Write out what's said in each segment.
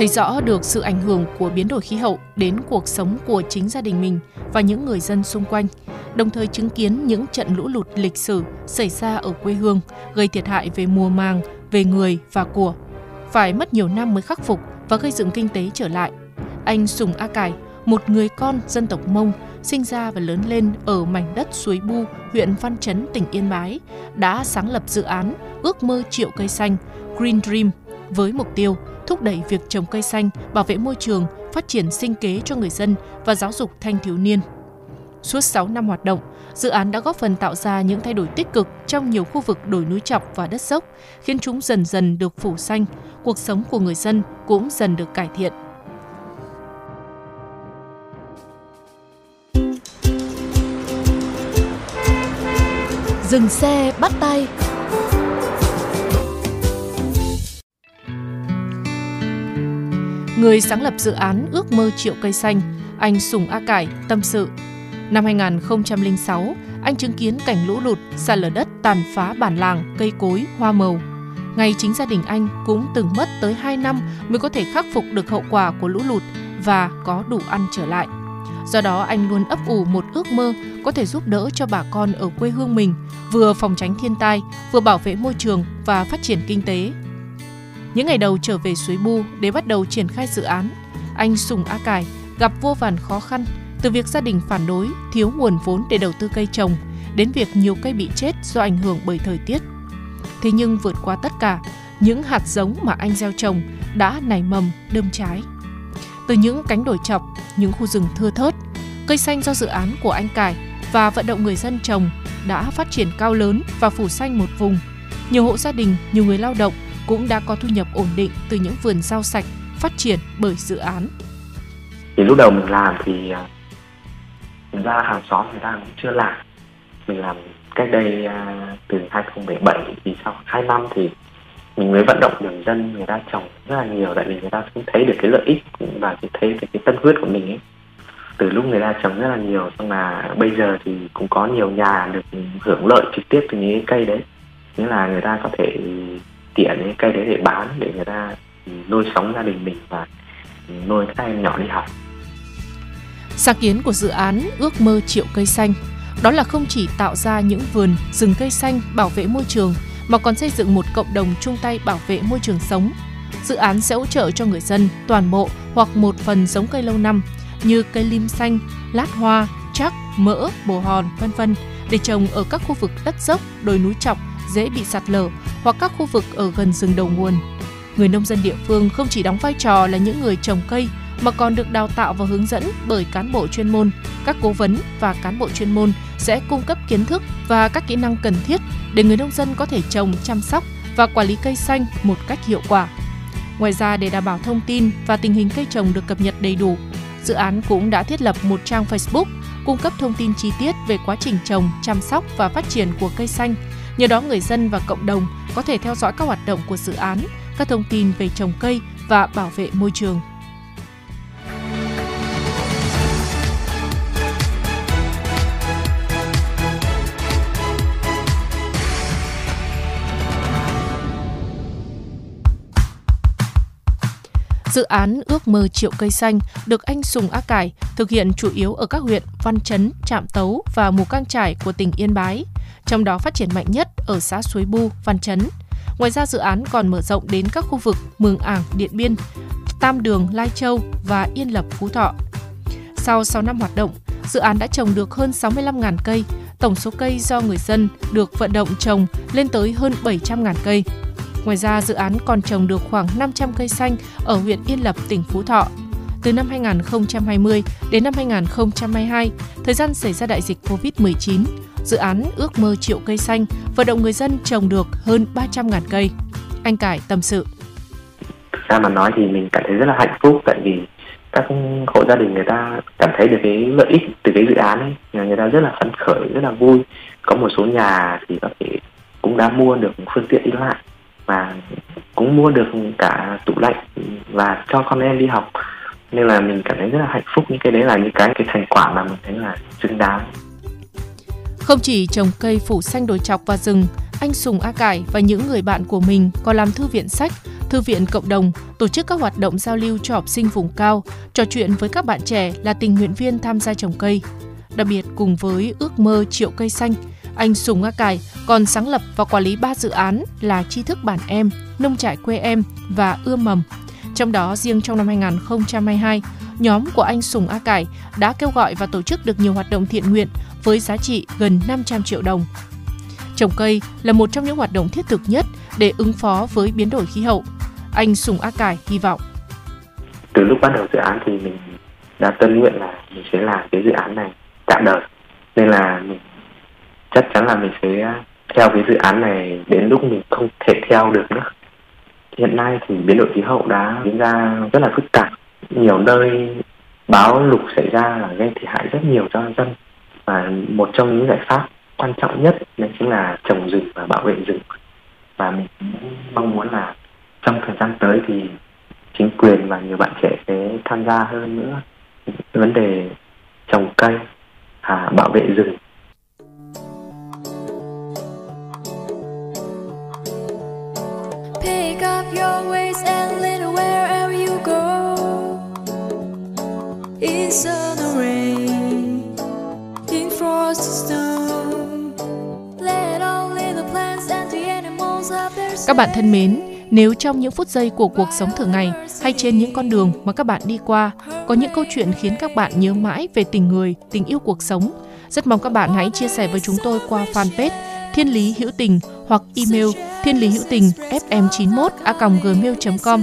Thấy rõ được sự ảnh hưởng của biến đổi khí hậu đến cuộc sống của chính gia đình mình và những người dân xung quanh, đồng thời chứng kiến những trận lũ lụt lịch sử xảy ra ở quê hương, gây thiệt hại về mùa màng, về người và của. Phải mất nhiều năm mới khắc phục và gây dựng kinh tế trở lại. Anh Sùng A Cải, một người con dân tộc Mông, sinh ra và lớn lên ở mảnh đất Suối Bu, huyện Văn Chấn, tỉnh Yên Bái, đã sáng lập dự án Ước mơ triệu cây xanh Green Dream với mục tiêu thúc đẩy việc trồng cây xanh, bảo vệ môi trường, phát triển sinh kế cho người dân và giáo dục thanh thiếu niên. Suốt 6 năm hoạt động, dự án đã góp phần tạo ra những thay đổi tích cực trong nhiều khu vực đồi núi chọc và đất dốc, khiến chúng dần dần được phủ xanh, cuộc sống của người dân cũng dần được cải thiện. Dừng xe bắt tay Người sáng lập dự án Ước mơ triệu cây xanh, anh Sùng A Cải tâm sự. Năm 2006, anh chứng kiến cảnh lũ lụt, sạt lở đất tàn phá bản làng, cây cối, hoa màu. Ngay chính gia đình anh cũng từng mất tới 2 năm mới có thể khắc phục được hậu quả của lũ lụt và có đủ ăn trở lại. Do đó anh luôn ấp ủ một ước mơ có thể giúp đỡ cho bà con ở quê hương mình, vừa phòng tránh thiên tai, vừa bảo vệ môi trường và phát triển kinh tế. Những ngày đầu trở về suối Bu để bắt đầu triển khai dự án, anh Sùng A Cải gặp vô vàn khó khăn từ việc gia đình phản đối, thiếu nguồn vốn để đầu tư cây trồng, đến việc nhiều cây bị chết do ảnh hưởng bởi thời tiết. Thế nhưng vượt qua tất cả, những hạt giống mà anh gieo trồng đã nảy mầm, đơm trái. Từ những cánh đồi chọc, những khu rừng thưa thớt, cây xanh do dự án của anh Cải và vận động người dân trồng đã phát triển cao lớn và phủ xanh một vùng. Nhiều hộ gia đình, nhiều người lao động cũng đã có thu nhập ổn định từ những vườn rau sạch phát triển bởi dự án. thì lúc đầu mình làm thì à, mình ra hàng xóm người ta cũng chưa làm. Mình làm cách đây à, từ 2017 thì sau 2 năm thì mình mới vận động người dân người ta trồng rất là nhiều tại vì người ta cũng thấy được cái lợi ích và cái thấy cái, cái tâm huyết của mình ấy. Từ lúc người ta trồng rất là nhiều xong là bây giờ thì cũng có nhiều nhà được hưởng lợi trực tiếp từ những cái cây đấy. Nghĩa là người ta có thể tỉa những cây đấy để bán để người ta nuôi sống gia đình mình và nuôi các em nhỏ đi học Sáng kiến của dự án Ước mơ triệu cây xanh đó là không chỉ tạo ra những vườn, rừng cây xanh bảo vệ môi trường mà còn xây dựng một cộng đồng chung tay bảo vệ môi trường sống. Dự án sẽ hỗ trợ cho người dân toàn bộ hoặc một phần giống cây lâu năm như cây lim xanh, lát hoa, chắc, mỡ, bồ hòn, vân vân để trồng ở các khu vực đất dốc, đồi núi chọc dễ bị sạt lở hoặc các khu vực ở gần rừng đầu nguồn. Người nông dân địa phương không chỉ đóng vai trò là những người trồng cây mà còn được đào tạo và hướng dẫn bởi cán bộ chuyên môn. Các cố vấn và cán bộ chuyên môn sẽ cung cấp kiến thức và các kỹ năng cần thiết để người nông dân có thể trồng, chăm sóc và quản lý cây xanh một cách hiệu quả. Ngoài ra để đảm bảo thông tin và tình hình cây trồng được cập nhật đầy đủ, dự án cũng đã thiết lập một trang Facebook cung cấp thông tin chi tiết về quá trình trồng, chăm sóc và phát triển của cây xanh. Nhờ đó người dân và cộng đồng có thể theo dõi các hoạt động của dự án, các thông tin về trồng cây và bảo vệ môi trường. Dự án Ước mơ triệu cây xanh được anh Sùng Á Cải thực hiện chủ yếu ở các huyện Văn Chấn, Trạm Tấu và Mù Cang Trải của tỉnh Yên Bái, trong đó phát triển mạnh nhất ở xã Suối Bu, Văn Chấn. Ngoài ra dự án còn mở rộng đến các khu vực Mường Ảng, Điện Biên, Tam Đường, Lai Châu và Yên Lập, Phú Thọ. Sau 6 năm hoạt động, dự án đã trồng được hơn 65.000 cây, tổng số cây do người dân được vận động trồng lên tới hơn 700.000 cây. Ngoài ra, dự án còn trồng được khoảng 500 cây xanh ở huyện Yên Lập, tỉnh Phú Thọ. từ năm 2020 đến năm 2022, thời gian xảy ra đại dịch Covid-19, dự án ước mơ triệu cây xanh, vận động người dân trồng được hơn 300.000 cây. Anh Cải tâm sự. Thực ra mà nói thì mình cảm thấy rất là hạnh phúc, tại vì các hộ gia đình người ta cảm thấy được cái lợi ích từ cái dự án ấy. Người ta rất là phấn khởi, rất là vui. Có một số nhà thì có thể cũng đã mua được phương tiện đi lại, và cũng mua được cả tủ lạnh và cho con em đi học. Nên là mình cảm thấy rất là hạnh phúc. Những cái đấy là những cái cái thành quả mà mình thấy là xứng đáng không chỉ trồng cây phủ xanh đồi chọc và rừng anh Sùng A Cải và những người bạn của mình còn làm thư viện sách, thư viện cộng đồng, tổ chức các hoạt động giao lưu cho học sinh vùng cao, trò chuyện với các bạn trẻ là tình nguyện viên tham gia trồng cây. Đặc biệt cùng với ước mơ triệu cây xanh, anh Sùng A Cải còn sáng lập và quản lý ba dự án là tri thức bản em, nông trại quê em và ươm mầm. Trong đó riêng trong năm 2022, nhóm của anh Sùng A Cải đã kêu gọi và tổ chức được nhiều hoạt động thiện nguyện với giá trị gần 500 triệu đồng. Trồng cây là một trong những hoạt động thiết thực nhất để ứng phó với biến đổi khí hậu. Anh Sùng A Cải hy vọng. Từ lúc bắt đầu dự án thì mình đã tân nguyện là mình sẽ làm cái dự án này cả đời. Nên là mình chắc chắn là mình sẽ theo cái dự án này đến lúc mình không thể theo được nữa. Hiện nay thì biến đổi khí hậu đã diễn ra rất là phức tạp. Nhiều nơi báo lục xảy ra là gây thiệt hại rất nhiều cho dân và một trong những giải pháp quan trọng nhất đấy chính là trồng rừng và bảo vệ rừng và mình mong muốn là trong thời gian tới thì chính quyền và nhiều bạn trẻ sẽ tham gia hơn nữa vấn đề trồng cây à, bảo vệ rừng Pick up your way. It's on the rain, in frost snow. Let only the plants and the animals have their Các bạn thân mến, nếu trong những phút giây của cuộc sống thường ngày hay trên những con đường mà các bạn đi qua có những câu chuyện khiến các bạn nhớ mãi về tình người, tình yêu cuộc sống, rất mong các bạn hãy chia sẻ với chúng tôi qua fanpage Thiên Lý Hữu Tình hoặc email thiên lý hữu tình fm91 a gmail.com.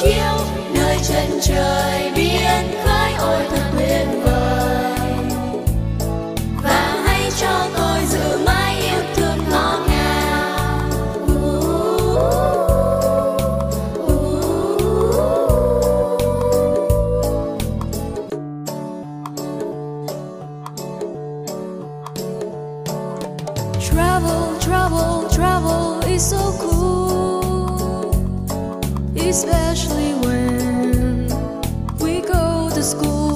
chiếu nơi chân trời biển khơi ôi thật tuyệt vời. Và hãy cho tôi giữ mãi yêu thương ngọt ngào. Travel, travel, travel is so cool, especially when we go to school.